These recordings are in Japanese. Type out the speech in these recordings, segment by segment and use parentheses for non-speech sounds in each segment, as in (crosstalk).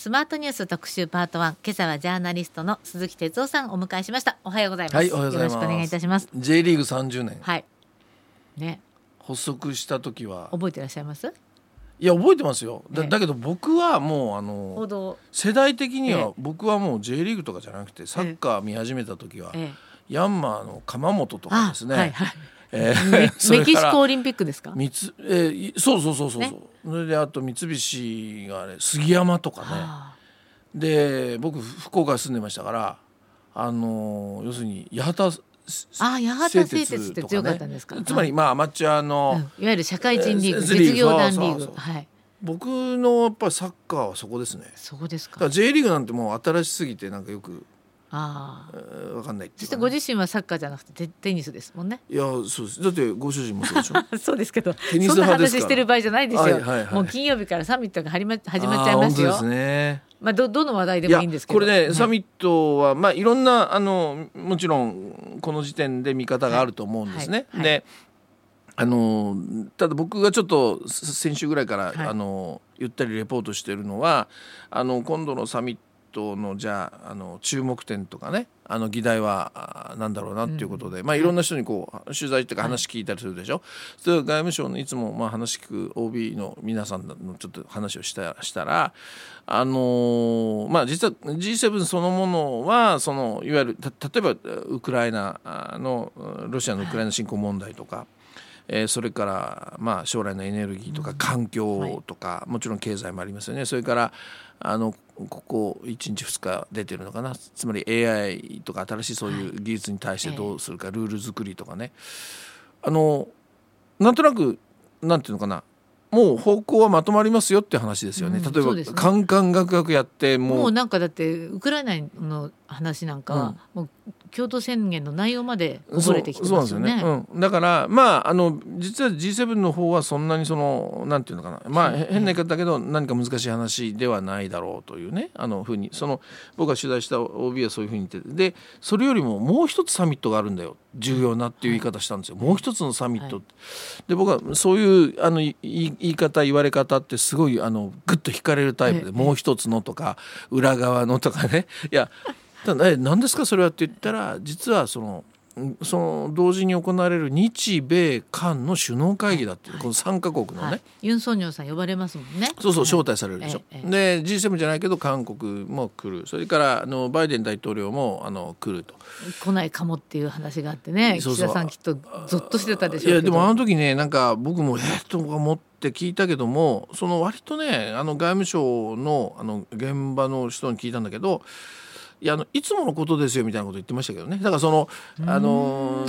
スマートニュース特集パート1今朝はジャーナリストの鈴木哲夫さんをお迎えしました。おはようございます、はいおはようございます。よろしくお願いいたします。J リーグ30年。はい。ね。発足した時は。覚えてらっしゃいます？いや覚えてますよ。だええだけど僕はもうあ報の道。世代的にええ。は僕はもう J リーグとかじゃなくてサッカー見始めた時はええ。ヤンマーの鎌本とかあですね、はいはいえーメキシコオリンピックですか？三つ、えーいそうそうそうそうそう、ね。それであと三菱がね杉山とかね。あ。で僕福岡に住んでましたからあのー要するに八幡あー八幡製鉄って強かったんですか？つまりまあアマチュアーの、うん。いわゆる社会人リーグえー実業団リーグ。はい。僕のやっぱりサッカーはそこですね。そこですか？だから J リーグなんてもう新しすぎてなんかよくああえーわかんないってそいうかね、してご自身はサッカーじゃなくてテテニスですもんね。いやそうです。だってご主人もそうでしょ。(laughs) そうですけどテニスそんな派ですから話してる場合じゃないですよ、はいはいはい。もう金曜日からサミットが始ま始まっちゃいますよ。あー本当ですね。まあどどの話題でもいいんですけど。これね、はい。サミットはまあいろんなあのもちろんこの時点で見方があると思うんですね。はい。はい。であのただ僕がちょっとす先週ぐらいから、はい。あのゆったりレポートしてるのはあの今度のサミットのじゃああの注目点とかねあの議題はあなんだろうなっていうことで、まあいろんな人にこう取材っていうか話聞いたりするでしょ？それ外務省のいつもまあ話聞く OB の皆さんのちょっと話をしたしたらあのーまあ実は G7 そのものはそのいわゆるた例えばウクライナのロシアのウクライナ侵攻問題とか、えーそれからまあ将来のエネルギーとか環境とか、もちろん経済もありますよね。それからあのここ1日2日出てるのかな。つまり AI とか新しいそういう技術に対してどうするか、ルール作りとかね。あのなんとなくなんていうのかな。もう方向はまとまりますよって話ですよね、うん。例えば、カンカンガクガクやってもうもうなんかだってウクライナの話なんかは、もう共同宣言の内容までこぼれてきてますよね。よね、うん、だからまああの実は G7 の方はそんなにそのなんていうのかな。まあはい変な言い方だけど何か難しい話ではないだろうというねあのふうに。その僕が取材した OB はそういうふうに言ってて。でそれよりももう一つサミットがあるんだよ。重要なっていう言い方したんですよ、もう一つのサミット、はで僕はそういうあのい言い方言われ方ってすごいあのグッと惹かれるタイプで、ええ。もう一つのとか裏側のとかね。いやただえ何ですか？それはって言ったら実はそのんその同時に行われる日米韓の首脳会議だっていう、この3カ国のね、はい、ユン・ソンニョルさん呼ばれますもんね。そうそうはい招待されるでしょ、ええで G7 じゃないけど韓国も来る。それからあのバイデン大統領もあの来ると。来ないかもっていう話があってねそうそう。岸田さんきっとゾッとしてたでしょういやでもあの時ねなんか僕もえっと思って聞いたけどもその割とねあの外務省のあの現場の人に聞いたんだけどいやあのいつものことですよみたいなこと言ってましたけどね。だからそのあの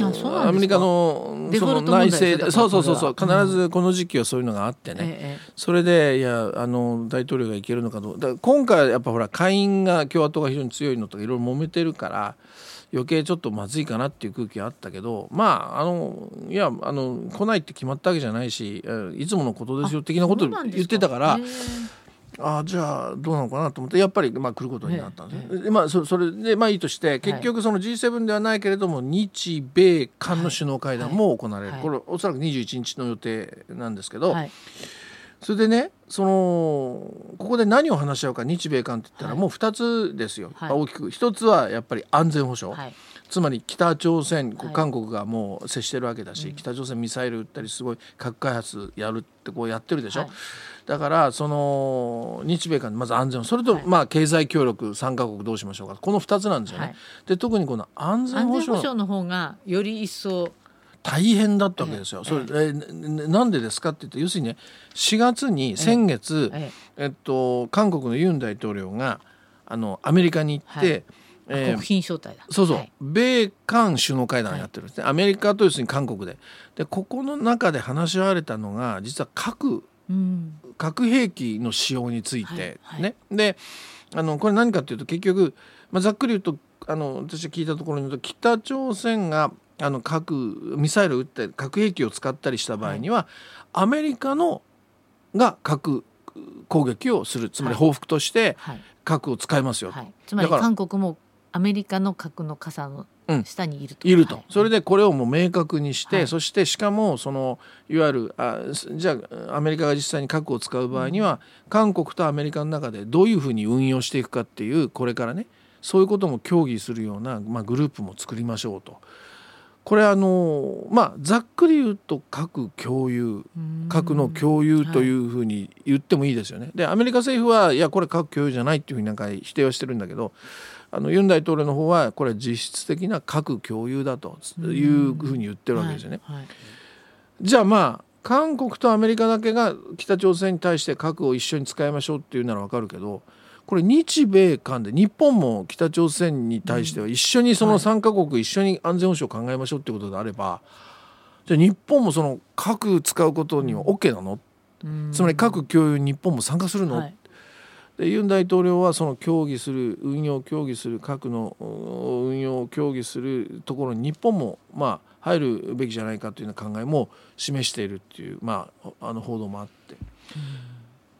アメリカのその内政で。そうそうそうそう。必ずこの時期はそういうのがあってね、ええそれでいやあの大統領がいけるのかどう。だから今回はやっぱほら下院が共和党が非常に強いのとかいろいろ揉めてるから余計ちょっとまずいかなっていう空気があったけどまああのいやあの来ないって決まったわけじゃないしえいつものことですよ的なこと言ってたからああじゃあどうなのかなと思ってやっぱりまあ来ることになったんですね。でまあそそれでまあいいとして結局その G7 ではないけれども日米韓の首脳会談も行われる、はい。これおそらく21日の予定なんですけど、はい。それでねそのここで何を話し合うか日米韓って言ったらはい。もう2つですよ、はい。大きく。一つはやっぱり安全保障、はいつまり北朝鮮韓国がもう接してるわけだし、北朝鮮ミサイル撃ったりすごい核開発やるってこうやってるでしょ、はい。だからその日米韓まず安全それとはい。まあ経済協力3カ国どうしましょうか。この2つなんですよね。はい。で特にこの安全安保障の方がより一層大変だったわけですよ。えそれえーななんでですかって言って要するにね4月に先月、ええ。っと、韓国のユン大統領がああアメリカに行って、はいえー国賓招待だ。そうそう、はい。米韓首脳会談をやってるんですね、アメリカと要するに韓国で。でここの中で話し合われたのが実は核うん。核兵器の使用について、はいねであのこれ何かというと結局、まあ、ざっくり言うとあの私が聞いたところによると北朝鮮があの核ミサイルを撃って核兵器を使ったりした場合には、アメリカのが核攻撃をする。つまり報復としてはい。核を使いますよと、はい、つまり韓国もアメリカの核の傘の下にいると、いると、はい。それでこれをもう明確にして、はい。そしてしかもそのいわゆるあじゃあアメリカが実際に核を使う場合には、韓国とアメリカの中でどういうふうに運用していくかっていうこれからねそういうことも協議するような、まあ、グループも作りましょうと。これあのまあざっくり言うと核共有核の共有というふうに言ってもいいですよね。でアメリカ政府はいやこれ核共有じゃないっていうふうになんか否定はしてるんだけどあのユン大統領の方はこれは実質的な核共有だというふうに言ってるわけですよね。はい。はい。じゃあまあ韓国とアメリカだけが北朝鮮に対して核を一緒に使いましょうっていうならわかるけどこれ日米韓で日本も北朝鮮に対しては一緒にその3カ国一緒に安全保障を考えましょうってことであればじゃあ日本もその核使うことには OK なの？うん。つまり核共有に日本も参加するの、はい。でユン大統領はその協議する運用を協議する核のう運用を協議するところに日本もまあ入るべきじゃないかというような考えも示しているっていう、まあ、あの報道もあって、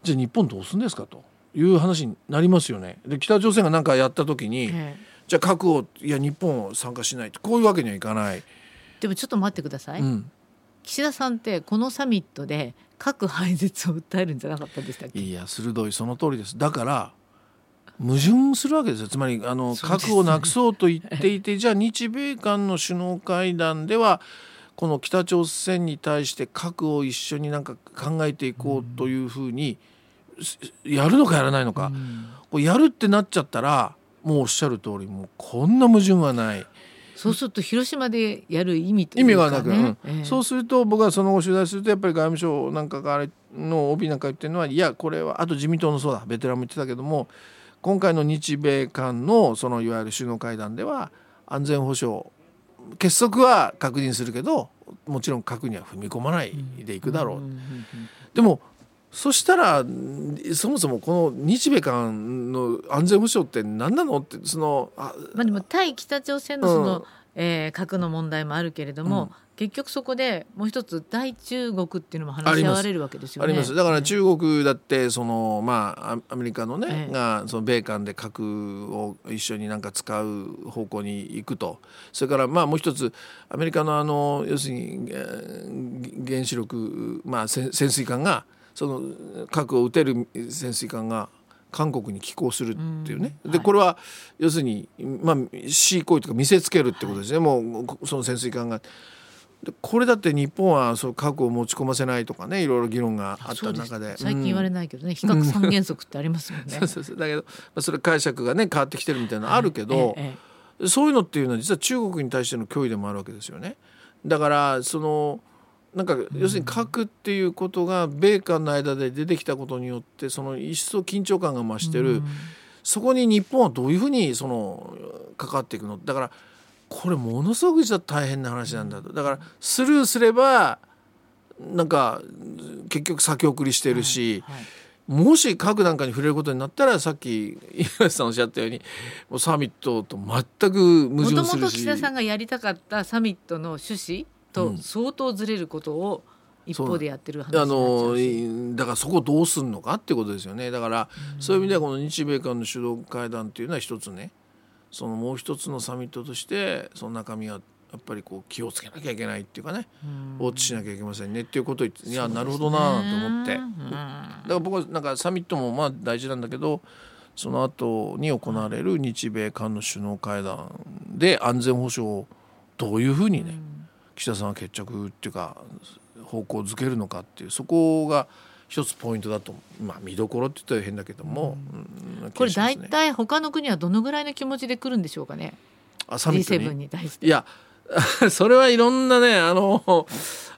じゃあ日本どうするんですかという話になりますよね。で北朝鮮が何かやった時に、ええ。じゃあ核をいや日本を参加しないとこういうわけにはいかない。でもちょっと待ってください、うん、岸田さんってこのサミットで核廃絶を訴えるんじゃなかったでしたっけ？いや鋭いその通りです。だから矛盾するわけですよ。つまりあの、ね。核をなくそうと言っていてじゃあ日米韓の首脳会談ではこの北朝鮮に対して核を一緒になんか考えていこうというふうに、すやるのかやらないのか、うん。これやるってなっちゃったらもうおっしゃる通りもうこんな矛盾はない。そうすると広島でやる意味とい意味うか、ね、がなく、うん。ええ。そうすると僕はその後取材するとやっぱり外務省なんかがあれの OB なんか言ってるのはいやこれはあと自民党のそうだ。ベテランも言ってたけども今回の日米韓のそのいわゆる首脳会談では安全保障結束は確認するけどもちろん核には踏み込まないでいくだろう、でもそしたらそもそもこの日米韓の安全保障って何なの？ってそのあまあでも対北朝鮮のその、うん。えー核の問題もあるけれども、うん。結局そこでもう一つ大中国っていうのも話し合われるわけですよね。あります。だから中国だってそのまあアアメリカのね、ええ。がその米韓で核を一緒になんか使う方向に行くと。それからまあもう一つアメリカのあの要するにえー原子力、まあ、潜潜水艦がその核を撃てる潜水艦が韓国に寄港するっていうね、うん。はい。でこれは要するに、まあ、恣意行為とか見せつけるってことですね、もうその潜水艦が。でこれだって日本はそう核を持ち込ませないとかねいろいろ議論があった中で。最近言われうんないけどね、比較三原則ってありますもんね。(laughs) そうそうそう。だけど、まあ、それ解釈がね変わってきてるみたいなのあるけど、ええ。そういうのっていうのは実は中国に対しての脅威でもあるわけですよね。だからそのなんか要するに核っていうことが米韓の間で出てきたことによってその一層緊張感が増してる、うん。そこに日本はどういうふうにその関わっていくの？だからこれものすごく実は大変な話なんだと。だからスルーすればなんか結局先送りしてるし、はいはい。もし核なんかに触れることになったらさっき岩瀬さんおっしゃったようにもうサミットと全く矛もとも盾するし。と岸田さんがやりたかったサミットの趣旨と相当ずれることを一方でやってる話あのだからそこをどうするのかっていうことですよね。だから、そういう意味ではこの日米韓の首脳会談っていうのは一つね。そのもう一つのサミットとしてその中身はやっぱりこう気をつけなきゃいけないっていうかね。ウォッチしなきゃいけませんね。っていうことを言っていやなるほどなと思って。だから僕はなんかサミットもまあ大事なんだけどその後に行われる日米韓の首脳会談で安全保障をどういうふうにね岸田さんは決着っていうか方向づけるのかっていうそこが一つポイントだとまあ見どころって言ったら変だけども、うん。これ大体他の国はどのぐらいの気持ちで来るんでしょうかね？あサミット G7 にに対して。いや (laughs) それはいろんなねあの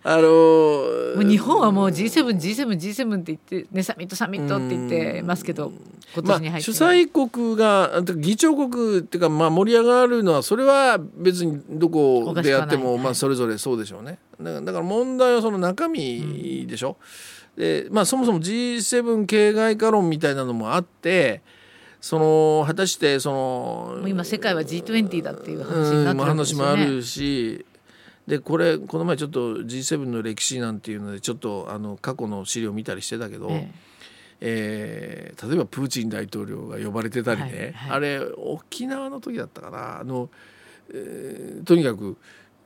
あのもう日本はもう G7G7G7 って言って、ね、サミットサミットって言ってますけど今まあ年に入って、主催国が議長国っていうか、まあ、盛り上がるのはそれは別にどこでやっても、まあ、それぞれそうでしょうね。だから問題はその中身でしょ、でまあ、そもそも G7 形骸化論みたいなのもあってその果たしてその今世界は G20 だっていう話になうんってるんですよね。話もあるしでこれこの前ちょっと G7 の歴史なんていうのでちょっとあの過去の資料見たりしてたけど、ええ。ー例えばプーチン大統領が呼ばれてたりね、はいはいあれ沖縄の時だったかな。あのえーとにかく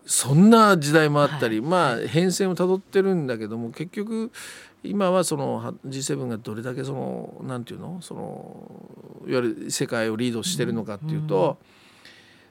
そんな時代もあったり、まあ変遷をたどってるんだけども結局今はそのは G7 がどれだけそのなんていうの？そのいわゆる世界をリードしてるのかっていうと、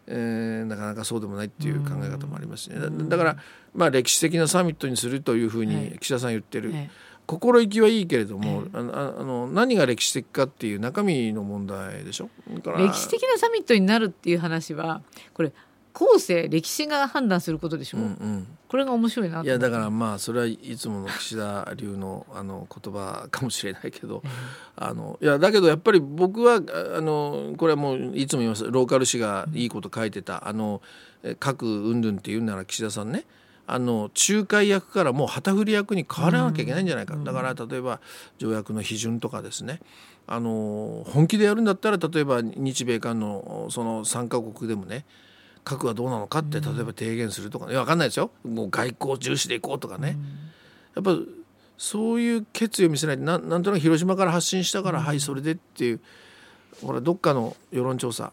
えーなかなかそうでもないっていう考え方もありますしね、だだから、まあ、歴史的なサミットにするというふうはい。に岸田さん言ってる、え心意気はいいけれども、えあのああの何が歴史的かっていう中身の問題でしょ？歴史的なサミットになるっていう話はこれ後世歴史が判断することでしょ、う。んうん。これが面白いないやだからまあそれはいつもの岸田流のあの言葉かもしれないけどえあのいやだけどやっぱり僕はああのこれはもういつも言います。ローカル紙がいいこと書いてたあのえ核云々って言うなら岸田さんね。あの仲介役からもう旗振り役に変わらなきゃいけないんじゃないか、だから例えば条約の批准とかですね。あの本気でやるんだったら例えば日米韓のその3カ国でもね核はどうなのかって例えば提言するとか、いや分かんないですよ。もう外交重視でいこうとかね、やっぱそういう決意を見せないとなんなんとなく広島から発信したから、はいそれでっていうほらどっかの世論調査。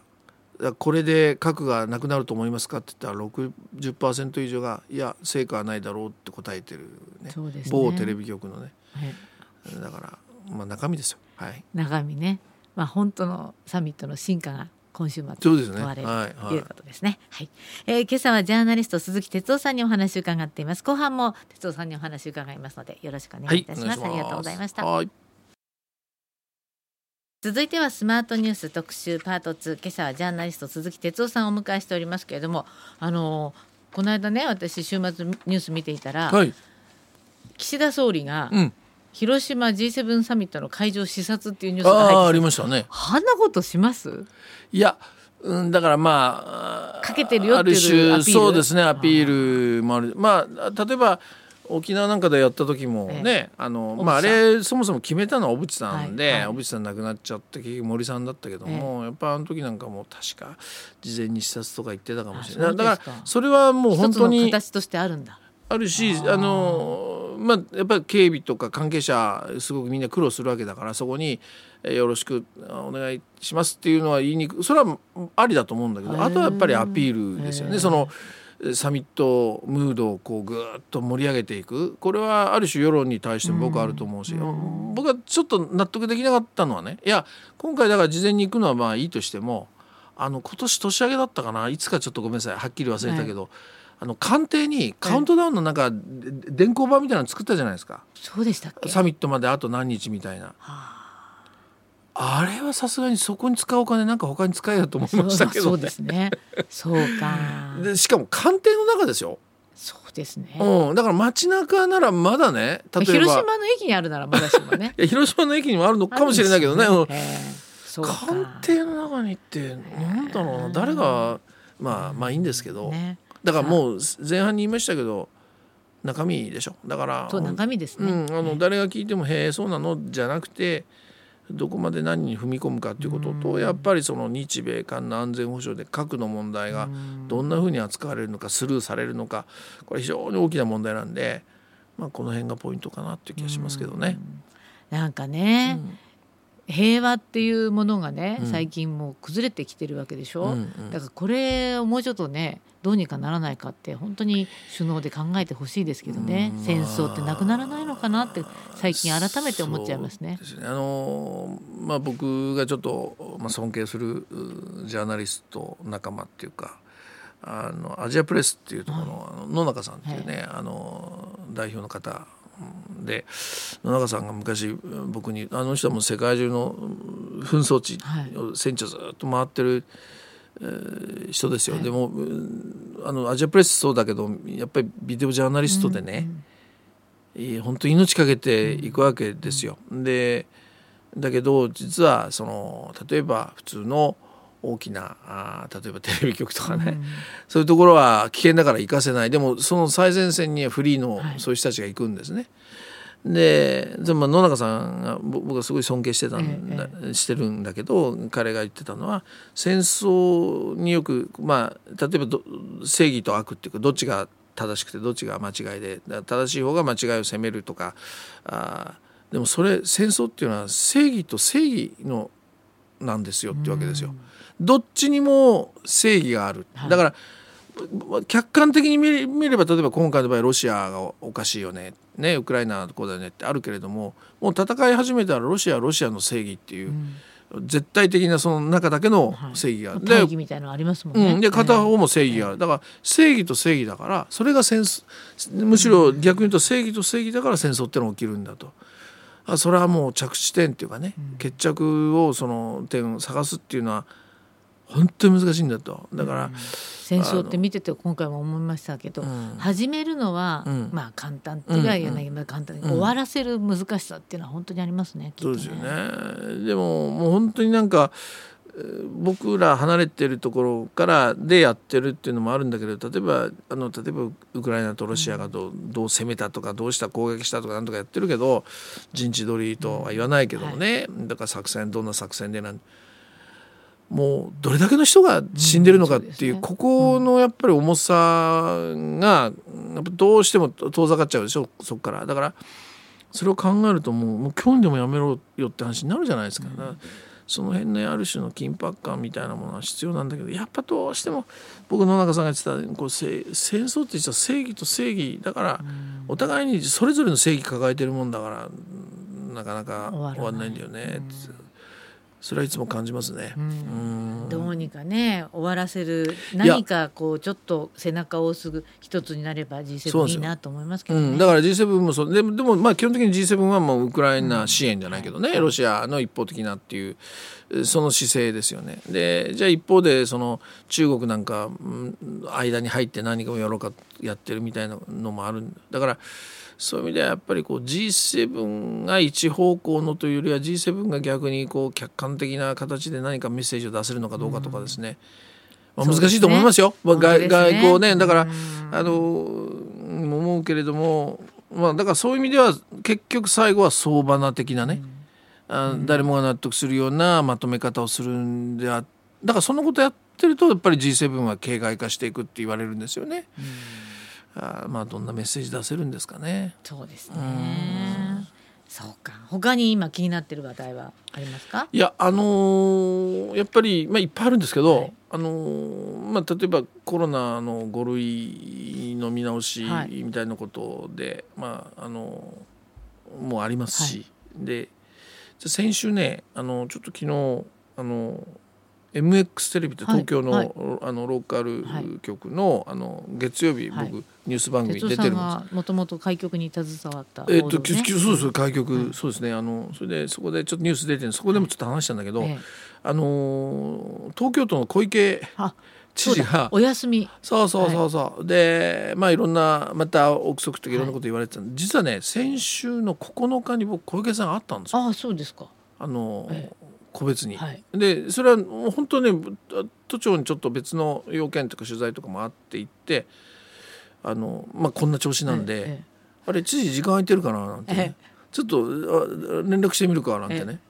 これで核がなくなると思いますかって言ったら60%以上がいや成果はないだろうって答えてるね。そうですね。某テレビ局のね。はい。だからまあ中身ですよ。はい。中身ね、まあ、本当のサミットの進化が今週末そうですはいはいということですね。はい、えー今朝はジャーナリスト鈴木哲夫さんにお話を伺っています。後半も哲夫さんにお話を伺いますのでよろしくお願いいたします。ありがとうございました。はい。続いてはスマートニュース特集パート2今朝はジャーナリスト鈴木哲夫さんをお迎えしておりますけれどもあのこの間ね私週末ニュース見ていたら、はい。岸田総理がうん広島 G7 サミットの会場視察っていうニュースが入ってありましたね。あんなことします？いや、うん、だからまあかけてるよっていうそうですねアピールもある。まあ例えば沖縄なんかでやった時もね、え。あのまああれそもそも決めたのは小渕さんで、はいはい。小渕さん亡くなっちゃって結局森さんだったけども、やっぱあの時なんかもう確か事前に視察とか言ってたかもしれない。だからそれはもう本当に形としてあるんだ。あるしあのまあやっぱり警備とか関係者すごくみんな苦労するわけだからそこに、えーよろしくお願いしますっていうのは言いにくそれはありだと思うんだけどあとはやっぱりアピールですよね。そのえサミットムードをこうぐーっと盛り上げていく。これはある種世論に対しても僕はあると思うし、僕はちょっと納得できなかったのはねいや今回だから事前に行くのはまあいいとしてもあの今年年明けだったかな。いつかちょっとごめんなさい。はっきり忘れたけど、あの官邸にカウントダウンのなんかで電光板みたいなの作ったじゃないですか。そうでしたっけ？サミットまであと何日みたいな。はあ。れはさすがにそこに使うお金なんか他に使えよと思あいましたけそうどねですね。そうか。でしかも官邸の中ですよ、そうですね。うん、だから街中ならまだね例えば。広島の駅にあるならまだしもね。(laughs) 広島の駅にもあるのかもしれないけどね、官邸の中にってなんだろうな。誰がまあまあいいんですけど、ね。だからもう前半に言いましたけど中身でしょ。だからそう中身ですね。うん、あの誰が聞いても「へえそうなの?」じゃなくてどこまで何に踏み込むかっていうこととやっぱりその日米韓の安全保障で核の問題がどんなふうに扱われるのかスルーされるのかこれ非常に大きな問題なんで、まあ、この辺がポイントかなっていう気がしますけどね。なんかね、平和っていうものがね、うん。最近もう崩れてきてるわけでしょ、うんうん。だからこれをもうちょっとねどうにかならないかって本当に首脳で考えてほしいですけどね、うん。戦争ってなくならないのかなって最近改めて思っちゃいますね。すね。あのまあ、僕がちょっと、まあ、尊敬するうジャーナリスト仲間っていうかあのアジアプレスっていうところの,、野中さんっていうね、あの代表の方で野中さんが昔僕にあの人はもう世界中の紛争地はい。を戦地をずっと回ってる、えー人ですよ、でもうんあのアジアプレスそうだけどやっぱりビデオジャーナリストでね、いい本当命かけていくわけですよ。でだけど実はその例えば普通の大きなあー例えばテレビ局とかね、そういうところは危険だから行かせない。でもその最前線にはフリーのはい。そういう人たちが行くんですね。ででも野中さんがぼ僕はすごい尊敬してたんだ、してるんだけど彼が言ってたのは戦争によくまあ例えばど正義と悪っていうかどっちが正しくてどっちが間違いで正しい方が間違いを責めるとかあーでもそれ戦争っていうのは正義と正義のなんですよってわけですよ。どっちにも正義がある、だから客観的に見れば例えば今回の場合ロシアがおかしいよねねウクライナこうだよねってあるけれどももう戦い始めたらロシアはロシアの正義っていう、うん、絶対的なその中だけの正義が。ある、はい、でみたいなのありますもんね、うん、で片方も正義が。あるだから正義と正義だからそれが戦むしろ逆に言うと正義と正義だから戦争ってのが起きるんだと。あそれはもう着地点っていうかね、うん、決着をその点を探すっていうのは本当に難しいんだと。だから、戦争って見てて今回も思いましたけど、うん、始めるのは、うん、まあ簡単っていうか言わないけど簡単に、終わらせる難しさっていうのは本当にありますね。そうですよね。でももう本当になんか僕ら離れてるところからでやってるっていうのもあるんだけど例えばあの例えばウクライナとロシアがどうどう攻めたとかどうした攻撃したとかなんとかやってるけど陣地取りとは言わないけどもね、はい、だから作戦どんな作戦でなんもうどれだけの人が死んでるのかっていううんうね、ここのやっぱり重さがどうしても遠ざかっちゃうでしょそこから。だからそれを考えるともうもう今日でもやめろよって話になるじゃないですか、うん、その辺のある種の緊迫感みたいなものは必要なんだけどやっぱどうしても僕野中さんが言ってたこう戦争って実は正義と正義だからお互いにそれぞれの正義抱えてるもんだからなかなか終わんないんだよね、うんそれはいつも感じますね、うん、どうにかね終わらせる何かこうちょっと背中を押す一つになれば G7 いいなと思いますけど、ね。うん、だから G7 もそう。でもでもまあ基本的に G7 はもうウクライナ支援じゃないけどね、うん、ロシアの一方的なっていうその姿勢ですよね。でじゃあ一方でその中国なんか間に入って何かをやろうかやってるみたいなのもあるだからそういう意味ではやっぱりこう G7 が一方向のというよりは G7 が逆にこう客観的な形で何かメッセージを出せるのかどうかとかですね、まあ、難しいと思いますよ、すね、外交ね。だからあの思うけれども、まあ、だからそういう意味では結局最後は相場な的なね、あ誰もが納得するようなまとめ方をするんであだからそのことやってるとやっぱり G7 は形骸化していくって言われるんですよね。うんあまあどんなメッセージ出せるんですかね。そうですね。そうか。他に今気になってる話題はありますか？いやあのー、やっぱりまあいっぱいあるんですけど、はい、あのー、まあ例えばコロナの5類の見直しみたいなことで、はい、まああのー、もうありますし、はい、で先週ねあのちょっと昨日あの MX テレビって東京のはい。はい、あのローカル局の,、あの月曜日、僕、ニュース番組出てるんです。もともと開局に携わった、ね、えっとそうです開局、そうですね。あのそれでそこでちょっとニュース出てるそこでもちょっと話したんだけど、あの東京都の小池知事がお休み。そうそうそうそう、でまあいろんなまた憶測とかい。ろんなこと言われてた、実はね先週の9日に僕小池さん会ったんですよ。あそうですか。あの、個別に、はい、でそれは本当ね都庁にちょっと別の要件とか取材とかもあって行ってあの、まあ、こんな調子なんで、ええ、あれ知事時間空いてるかななんて、ね、ちょっと連絡してみるかなんてね、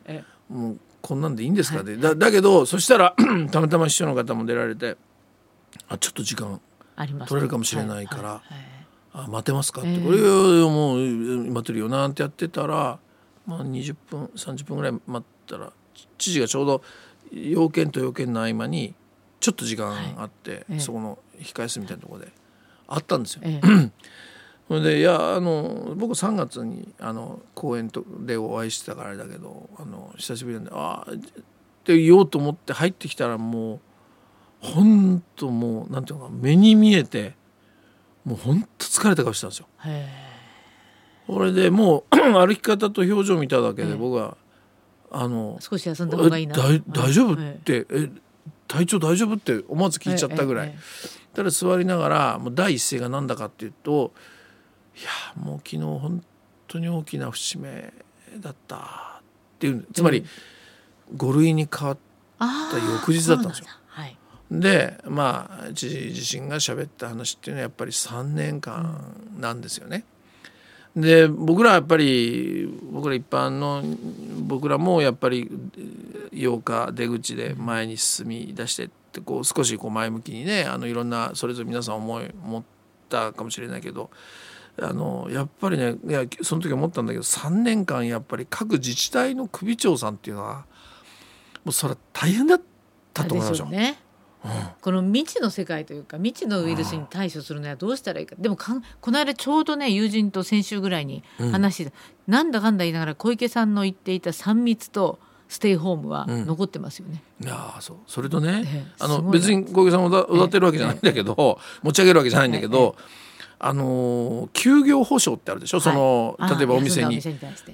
もうこんなんでいいんですかね、はい、だだけどそしたら (clears throat) たまたま秘書の方も出られてあちょっと時間取れるかもしれないから。あ待てますかって、えー、これもう待てるよなってやってたら、まあ、20分30分ぐらい待ったら知事がちょうど要件と要件の合間にちょっと時間あって、はい、そこの控え室みたいなところであったんですよ。ええ、(laughs) それでいやあの僕3月にあの公園とでお会いしてたからあれだけどあの久しぶりなんでああって言おうと思って入ってきたらもう本当もうなんていうのか目に見えてもう本当疲れた顔したんですよ。これでもう (clears throat) 歩き方と表情見ただけで僕はあの少し休んだ方がいいな。大丈夫って、え体調大丈夫って思わず聞いちゃったぐらい、ただ座りながらもう第一声が何だかっていうといやもう昨日本当に大きな節目だったっていうつまり、5類に変わった翌日だったんですよ。でまあ知事自身が喋った話っていうのはやっぱり3年間なんですよね。で僕らはやっぱり僕ら一般の僕らもやっぱり8日出口で前に進み出してってこう少しこう前向きにねあのいろんなそれぞれ皆さん思い持ったかもしれないけどあのやっぱりねいやその時思ったんだけど3年間やっぱり各自治体の首長さんっていうのはもうそれは大変だったと思いますよ。ね。この未知の世界というか未知のウイルスに対処するにはどうしたらいいか。でもかんこの間ちょうどね友人と先週ぐらいに話して、うん、なんだかんだ言いながら小池さんの言っていた3密とステイホームは残ってますよね。うん、いやそう。それとね、えあの別に小池さんを歌ってるわけじゃないんだけど、え持ち上げるわけじゃないんだけど、あの休業保障ってあるでしょ、その例えばお店に。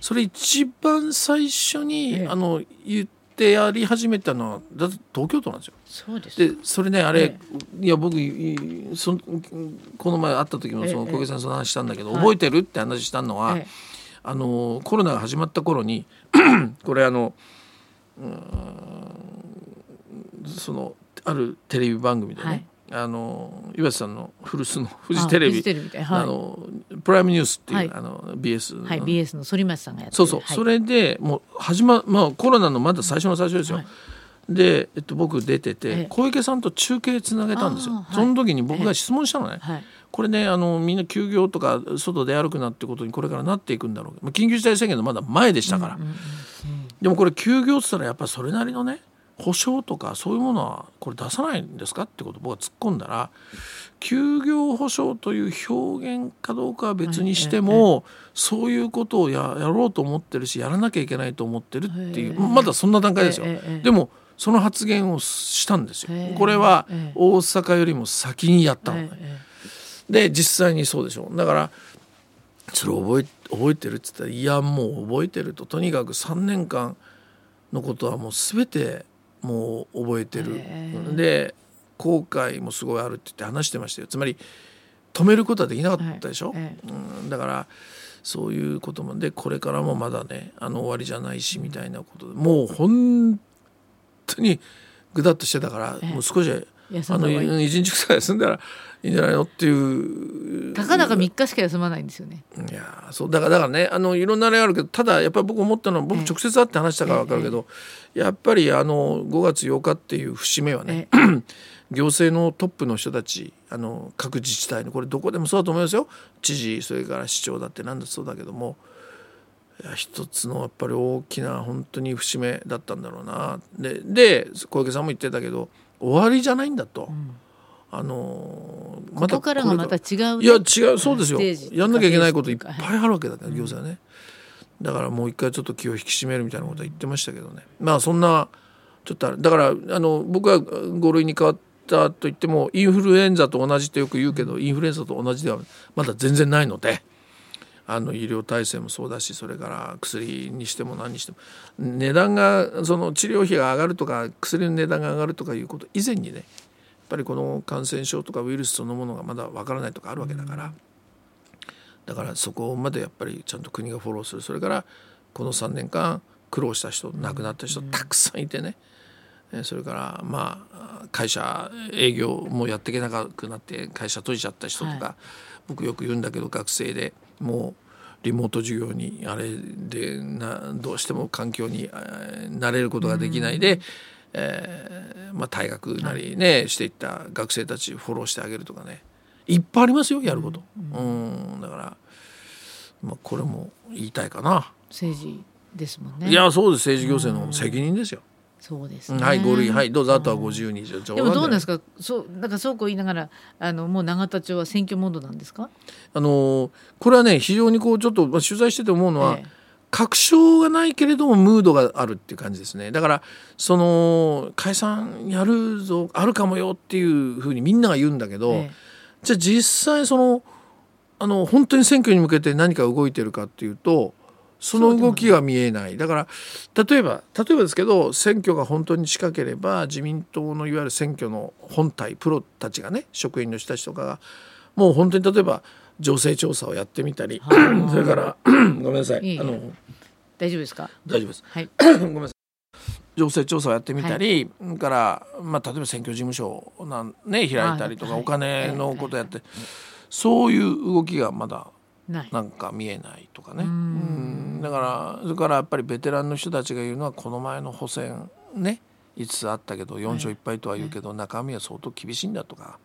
それ一番最初に、あの言ってってやり始めたのはだ東京都なんですよ。そうです。でそれねあれ、ええ、いや僕そこの前会った時もその小池さんその話したんだけど、え、覚えてる？って話したのは、あのコロナが始まった頃に (clears throat) これあのそのあるテレビ番組でね、はいあの岩瀬さんの古巣のフジテレビあのプライムニュースっていう、はい、あの BS の、はい、BS の反町さんがやってそうそう、はい、それでもう始ままあコロナのまだ最初の最初ですよ、はい、で、えっと、僕出てて小池さんと中継つなげたんですよ、その時に僕が質問したのね、これねあのみんな休業とか外で歩くなってことにこれからなっていくんだろう緊急事態宣言のまだ前でしたから、でもこれ休業っつったらやっぱりそれなりのね保証とかそういうものはこれ出さないんですかってことを僕は突っ込んだら休業保障という表現かどうかは別にしても、そういうことをややろうと思ってるしやらなきゃいけないと思ってるっていうまだそんな段階ですよ。でもその発言をしたんですよ。これは大阪よりも先にやったのね。で実際にそうでしょう。だからそれ覚え覚えてるっつったらいやもう覚えてるととにかく3年間のことはもう全てもう覚えてる。で後悔もすごいあるって言って話してましたよ。つまり止めることはできなかったでしょ、うん、だからそういうこともでこれからもまだねあの終わりじゃないしみたいなことでもう本当にぐだっとしてたから、もう少しあの一日くらい休んだらいいんじゃないの？っていう。たかだか3日しか休まないんですよね。いやそうだからだからねあのいろんなあれあるけどただやっぱり僕思ったのは僕直接会って話したから分かるけど、やっぱりあの5月8日っていう節目はね、(clears throat) 行政のトップの人たちあの各自治体のこれどこでもそうだと思いますよ。知事それから市長だって何だそうだけども一つのやっぱり大きな本当に節目だったんだろうな。でで小池さんも言ってたけど終わりじゃないんだと。うん。あのまたここからがまた違う、ね、いや違うそうですよ。やんなきゃいけないこといっぱいあるわけだから、行政はね、だからもう一回ちょっと気を引き締めるみたいなことは言ってましたけどね。まあそんなちょっとだからあの僕は5類に変わったといってもインフルエンザと同じとよく言うけどインフルエンザと同じではまだ全然ないので。あの医療体制もそうだしそれから薬にしても何にしても値段がその治療費が上がるとか薬の値段が上がるとかいうこと以前にねやっぱりこの感染症とかウイルスそのものがまだわからないとかあるわけだから。だからそこまでやっぱりちゃんと国がフォローする。それからこの3年間苦労した人亡くなった人たくさんいてね。それからまあ会社営業もやっていけなくなって会社閉じちゃった人とか、はい、僕よく言うんだけど学生でもうリモート授業にあれでなどうしても環境に慣れることができないで、うん、えー、まあ、退学なりね、はい、していった学生たちフォローしてあげるとかねいっぱいありますよやること。うん、うんだから、まあ、これも言いたいかな。政治ですもんね。いやそうです政治行政の責任ですよ。そうですね。はい、五類、はい、どうぞ、あとは五十二条。でも、どうなんですか？そう、なんか、そうこう言いながら、あの、もう永田町は選挙モードなんですか？あの、これはね、非常にこう、ちょっと、まあ、取材してて思うのは。ええ確証がないけれどもムードがあるっていう感じですねだからその解散やるぞあるかもよっていうふうにみんなが言うんだけど、ええ、じゃあ実際そのあの本当に選挙に向けて何か動いてるかっていうとその動きが見えない。だから例えば例えばですけど選挙が本当に近ければ自民党のいわゆる選挙の本体プロたちがね職員の人たちとかがもう本当に例えば情勢調査をやってみたり。(clears throat) それからごめんなさい。あの大丈夫ですか？大丈夫です、はい、(clears throat) ごめんなさい。情勢調査をやってみたり、はい、から、まあ、例えば選挙事務所なん、ね、開いたりとか、お金のことやって、そういう動きがまだなんか見えないとかね。うんだからそれからやっぱりベテランの人たちが言うのはこの前の補選ね5つあったけど4勝1敗とは言うけど、中身は相当厳しいんだとか。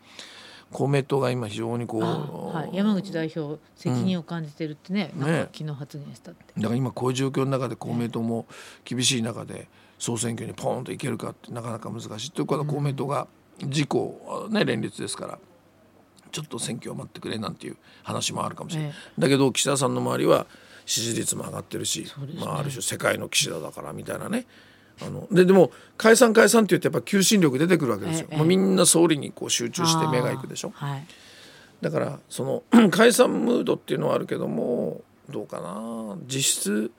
公明党が今非常にこう、はい、山口代表責任を感じてるってねうん、なんか昨日発言したって、だから今こういう状況の中で公明党も厳しい中で、総選挙にポーンといけるかってなかなか難しい。ということは公明党が自公、ね、連立ですからちょっと選挙を待ってくれなんていう話もあるかもしれない、えだけど岸田さんの周りは支持率も上がってるし、ね。まあ、ある種世界の岸田だからみたいなね。あのででも解散解散って言ってやっぱ求心力出てくるわけですよ、ええみんな総理にこう集中して目がいくでしょ。はい。だからその (clears throat) 解散ムードっていうのはあるけどもどうかな。実質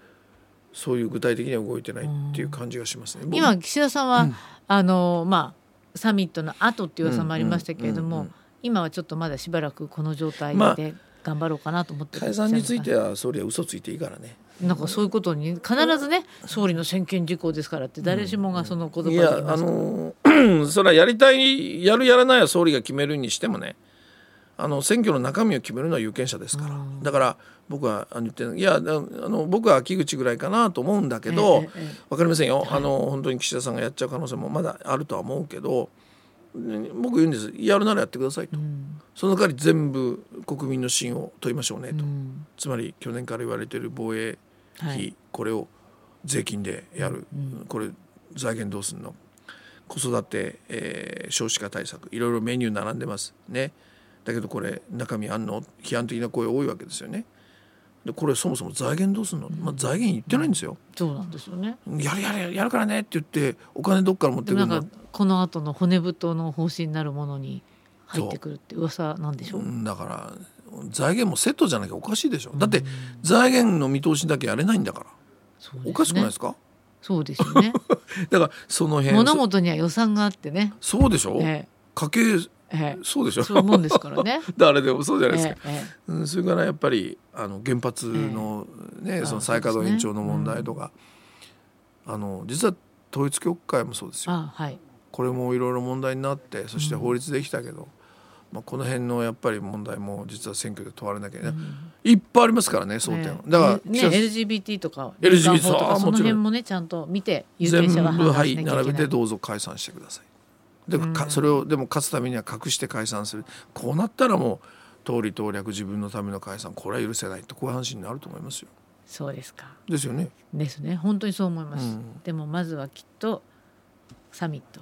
そういう具体的には動いてないっていう感じがしますね。僕今岸田さんは、あのまあサミットの後っていう噂もありましたけれども、うんうんうんうん。今はちょっとまだしばらくこの状態まあで頑張ろうかなと思って解散については総理は嘘ついていいからね。なんかそういうことに必ずね総理の専権事項ですからって誰しもがその言葉をいやあ言います。からのー (clears throat) それはやりたいやるやらないは総理が決めるにしてもねあの選挙の中身を決めるのは有権者ですから、だから僕は言ってるいやあの僕は秋口ぐらいかなと思うんだけど、ええええわかりませんよ、あの本当に岸田さんがやっちゃう可能性もまだあるとは思うけどね僕言うんです。やるならやってくださいと、その代わり全部国民の信を問いましょうねと、うん。つまり去年から言われている防衛費、はい。これを税金でやる、これ財源どうすんの？子育て、えー少子化対策。いろいろメニュー並んでますね。だけどこれ中身あんの？批判的な声多いわけですよね。でこれそもそも財源どうすんの、まあ、財源言ってないんですよ、そうなんですよね。やるやるやるからねって言ってお金どっから持ってくるの？この後の骨太の方針になるものに入ってくるって噂なんでしょう、うんだから財源もセットじゃなきゃおかしいでしょ。だって財源の見通しだけやれないんだから。ね。おかしくないですか？そうですよね。(laughs) だからその辺物事には予算があってね、そうでしょ、え家計ええ。そうでしょ？え、そういうもんですからね。(laughs) 誰でもそうじゃないですか、ええええ。うん、それからやっぱりあの原発の、ねあその再稼働延長の問題とか、あの実は統一教会もそうですよ。あはい。これもいろいろ問題になってそして法律できたけど、まあ、この辺のやっぱり問題も実は選挙で問われなきゃいけない、いっぱいありますからね争点は、ええだから、ね LGBT とか LGBT とかその辺もねちゃんと見て有全権者は判部はい並べてどうぞ解散してください。でかそれをでも勝つためには隠して解散する。こうなったらもう通り党略自分のための解散これは許せないとこういう話になると思いますよ。そうですか。ですよね。ですね。本当にそう思います、うん。でもまずはきっとサミット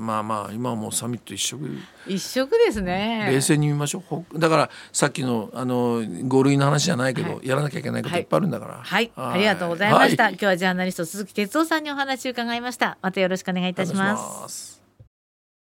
まあまあ今はもうサミット一色。一色ですね。冷静に見ましょう。ほだからさっきのあの5類の話じゃないけど、はい。やらなきゃいけないことい。っぱいあるんだから。はい、ありがとうございました、はい。今日はジャーナリスト鈴木哲夫さんにお話を伺いました。またよろしくお願いいたします